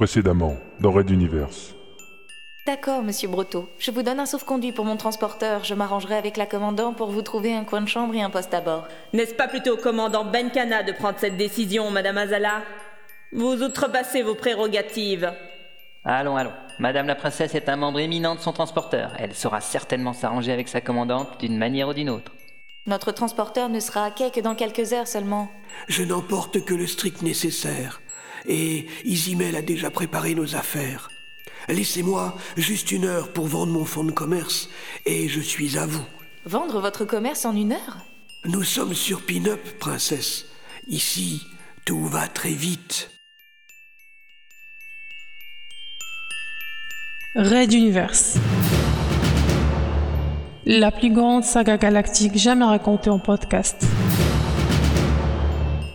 Précédemment, dans Red Universe. D'accord, monsieur Brotto. Je vous donne un sauf-conduit pour mon transporteur. Je m'arrangerai avec la commandant pour vous trouver un coin de chambre et un poste à bord. N'est-ce pas plutôt au commandant Benkana de prendre cette décision, Madame Azala? Vous outrepassez vos prérogatives. Allons, allons. Madame la princesse est un membre éminent de son transporteur. Elle saura certainement s'arranger avec sa commandante d'une manière ou d'une autre. Notre transporteur ne sera à quai que dans quelques heures seulement. Je n'emporte que le strict nécessaire. Et Isimel a déjà préparé nos affaires. Laissez-moi juste une heure pour vendre mon fonds de commerce et je suis à vous. Vendre votre commerce en une heure? Nous sommes sur Pin-Up, princesse. Ici, tout va très vite. Red Universe. La plus grande saga galactique jamais racontée en podcast.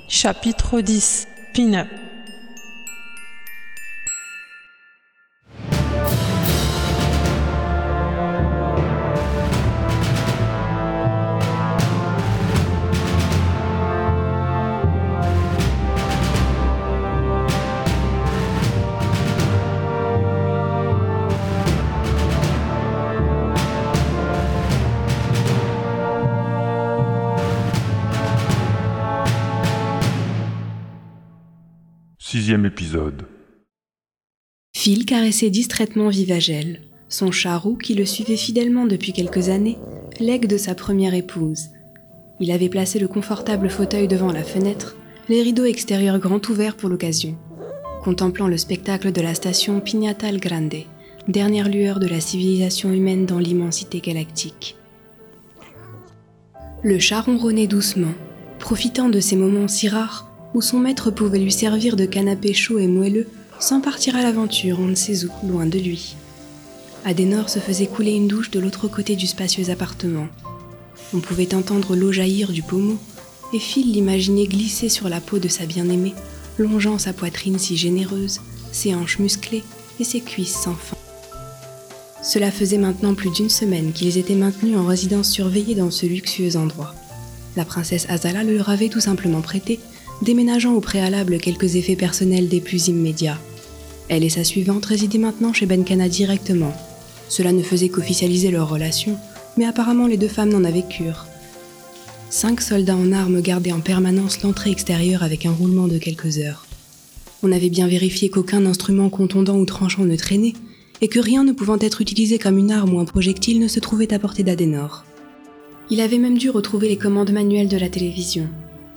Chapitre 10. Pin-Up. Épisode. Phil caressait distraitement Vivagel, son chat roux qui le suivait fidèlement depuis quelques années, legs de sa première épouse. Il avait placé le confortable fauteuil devant la fenêtre, les rideaux extérieurs grands ouverts pour l'occasion, contemplant le spectacle de la station Pignatal Grande, dernière lueur de la civilisation humaine dans l'immensité galactique. Le chat ronronnait doucement, profitant de ces moments si rares où son maître pouvait lui servir de canapé chaud et moelleux sans partir à l'aventure on ne sait où, loin de lui. Adenor se faisait couler une douche de l'autre côté du spacieux appartement. On pouvait entendre l'eau jaillir du pommeau, et Phil l'imaginait glisser sur la peau de sa bien-aimée, longeant sa poitrine si généreuse, ses hanches musclées et ses cuisses sans fin. Cela faisait maintenant plus d'une semaine qu'ils étaient maintenus en résidence surveillée dans ce luxueux endroit. La princesse Azala le leur avait tout simplement prêté, déménageant au préalable quelques effets personnels des plus immédiats. Elle et sa suivante résidaient maintenant chez Benkana directement. Cela ne faisait qu'officialiser leur relation, mais apparemment les deux femmes n'en avaient cure. Cinq soldats en armes gardaient en permanence l'entrée extérieure avec un roulement de quelques heures. On avait bien vérifié qu'aucun instrument contondant ou tranchant ne traînait, et que rien ne pouvant être utilisé comme une arme ou un projectile ne se trouvait à portée d'Adenor. Il avait même dû retrouver les commandes manuelles de la télévision.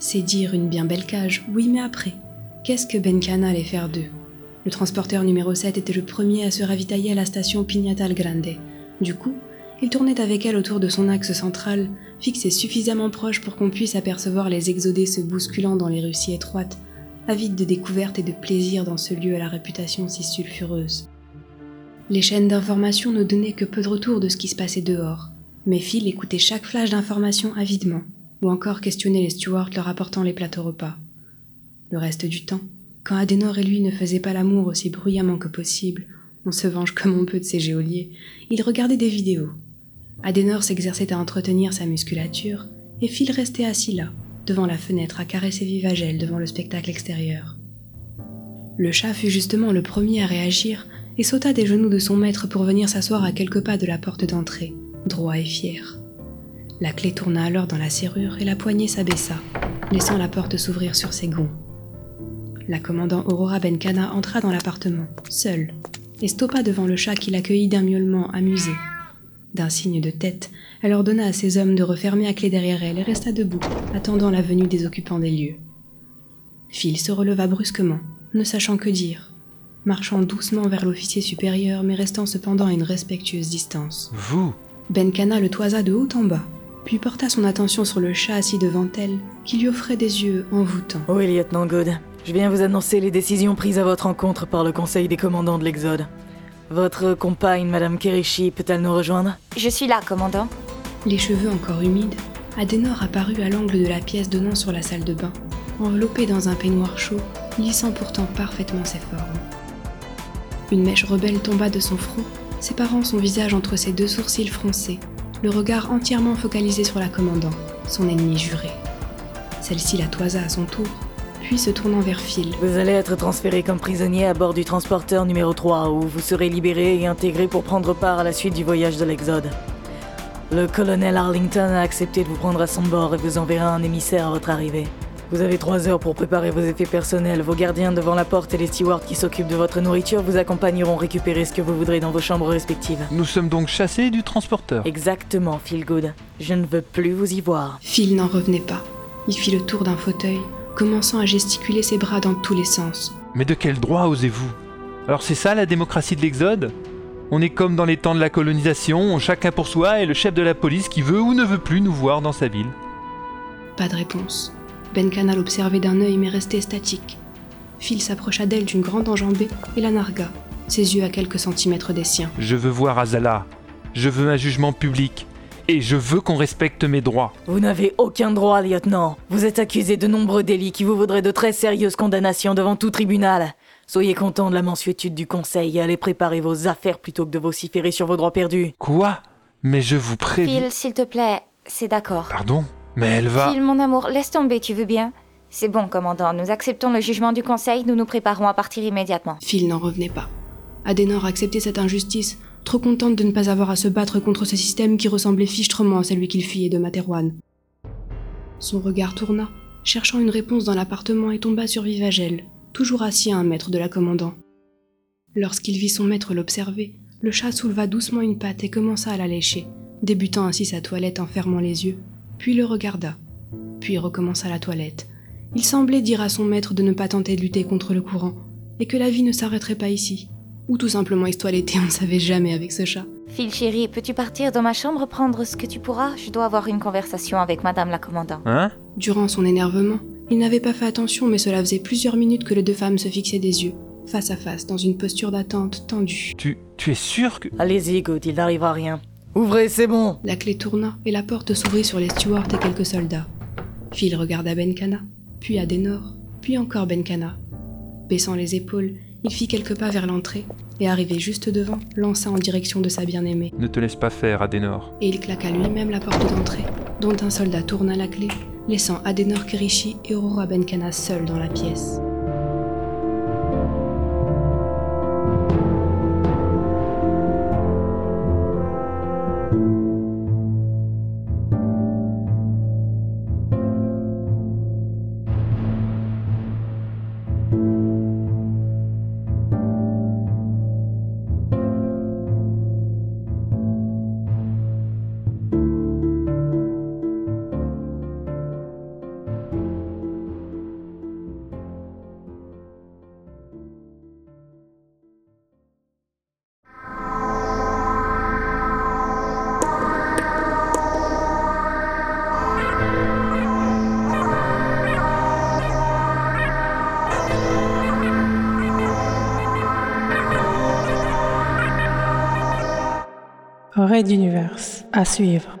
C'est dire une bien belle cage, oui mais après. Qu'est-ce que Benkana allait faire d'eux? Le transporteur numéro 7 était le premier à se ravitailler à la station Pignatal Grande. Du coup, il tournait avec elle autour de son axe central, fixé suffisamment proche pour qu'on puisse apercevoir les exodés se bousculant dans les rues si étroites, avides de découvertes et de plaisir dans ce lieu à la réputation si sulfureuse. Les chaînes d'information ne donnaient que peu de retour de ce qui se passait dehors, mais Phil écoutait chaque flash d'information avidement, ou encore questionnait les stewards leur apportant les plateaux repas. Le reste du temps, quand Adenor et lui ne faisaient pas l'amour aussi bruyamment que possible, on se venge comme on peut de ses géoliers, il regardait des vidéos. Adenor s'exerçait à entretenir sa musculature, et Phil restait assis là, devant la fenêtre à caresser Vivagel devant le spectacle extérieur. Le chat fut justement le premier à réagir et sauta des genoux de son maître pour venir s'asseoir à quelques pas de la porte d'entrée, droit et fier. La clé tourna alors dans la serrure et la poignée s'abaissa, laissant la porte s'ouvrir sur ses gonds. La commandant Aurora Benkana entra dans l'appartement, seule, et stoppa devant le chat qui l'accueillit d'un miaulement amusé. D'un signe de tête, elle ordonna à ses hommes de refermer à clé derrière elle et resta debout, attendant la venue des occupants des lieux. Phil se releva brusquement, ne sachant que dire, marchant doucement vers l'officier supérieur mais restant cependant à une respectueuse distance. Vous? Benkana le toisa de haut en bas, puis porta son attention sur le chat assis devant elle, qui lui offrait des yeux envoûtants. Oui, lieutenant Good. Je viens vous annoncer les décisions prises à votre encontre par le Conseil des commandants de l'Exode. Votre compagne, Madame Kerishi, peut-elle nous rejoindre? Je suis là, commandant. Les cheveux encore humides, Adenor apparut à l'angle de la pièce donnant sur la salle de bain, enveloppée dans un peignoir chaud, lissant pourtant parfaitement ses formes. Une mèche rebelle tomba de son front, séparant son visage entre ses deux sourcils froncés, le regard entièrement focalisé sur la commandant, son ennemi juré. Celle-ci la toisa à son tour, puis se tournant vers Phil. Vous allez être transféré comme prisonnier à bord du transporteur numéro 3, où vous serez libéré et intégré pour prendre part à la suite du voyage de l'Exode. Le colonel Arlington a accepté de vous prendre à son bord et vous enverra un émissaire à votre arrivée. Vous avez trois heures pour préparer vos effets personnels. Vos gardiens devant la porte et les stewards qui s'occupent de votre nourriture vous accompagneront récupérer ce que vous voudrez dans vos chambres respectives. Nous sommes donc chassés du transporteur. Exactement, Phil Good. Je ne veux plus vous y voir. Phil n'en revenait pas. Il fit le tour d'un fauteuil, commençant à gesticuler ses bras dans tous les sens. Mais de quel droit osez-vous? Alors c'est ça la démocratie de l'Exode? On est comme dans les temps de la colonisation, chacun pour soi et le chef de la police qui veut ou ne veut plus nous voir dans sa ville. Pas de réponse. Benkana l'observait d'un œil mais restait statique. Phil s'approcha d'elle d'une grande enjambée et la nargua, ses yeux à quelques centimètres des siens. Je veux voir Azala. Je veux un jugement public. Et je veux qu'on respecte mes droits. Vous n'avez aucun droit, lieutenant. Vous êtes accusé de nombreux délits qui vous vaudraient de très sérieuses condamnations devant tout tribunal. Soyez content de la mansuétude du conseil et allez préparer vos affaires plutôt que de vociférer sur vos droits perdus. Quoi? Mais je vous préviens. Phil, s'il te plaît, c'est d'accord. Pardon? Mais elle va. Phil, mon amour, laisse tomber, tu veux bien? C'est bon, commandant, nous acceptons le jugement du conseil, nous nous préparons à partir immédiatement. Phil n'en revenait pas. Adenor acceptait cette injustice, trop contente de ne pas avoir à se battre contre ce système qui ressemblait fichtrement à celui qu'il fuyait de Materwan. Son regard tourna, cherchant une réponse dans l'appartement et tomba sur Vivagel, toujours assis à un mètre de la commandant. Lorsqu'il vit son maître l'observer, le chat souleva doucement une patte et commença à la lécher, débutant ainsi sa toilette en fermant les yeux, puis le regarda, puis recommença la toilette. Il semblait dire à son maître de ne pas tenter de lutter contre le courant, et que la vie ne s'arrêterait pas ici. Ou tout simplement il se toilettait, on ne savait jamais avec ce chat. Phil, chéri, peux-tu partir dans ma chambre prendre ce que tu pourras? Je dois avoir une conversation avec madame la commandant. Hein? Durant son énervement, il n'avait pas fait attention, mais cela faisait plusieurs minutes que les deux femmes se fixaient des yeux, face à face, dans une posture d'attente tendue. Tu, tu es sûr que. Allez-y, Good, il n'arrivera rien. Ouvrez, c'est bon La clé tourna et la porte s'ouvrit sur les stewards et quelques soldats. Phil regarda Benkana, puis Adenor, puis encore Benkana. Baissant les épaules, il fit quelques pas vers l'entrée et, arrivé juste devant, lança en direction de sa bien-aimée. Ne te laisse pas faire, Adenor. Et il claqua lui-même la porte d'entrée, dont un soldat tourna la clé, laissant Adenor Kerishi et Aurora Benkana seuls dans la pièce. D'univers. À suivre.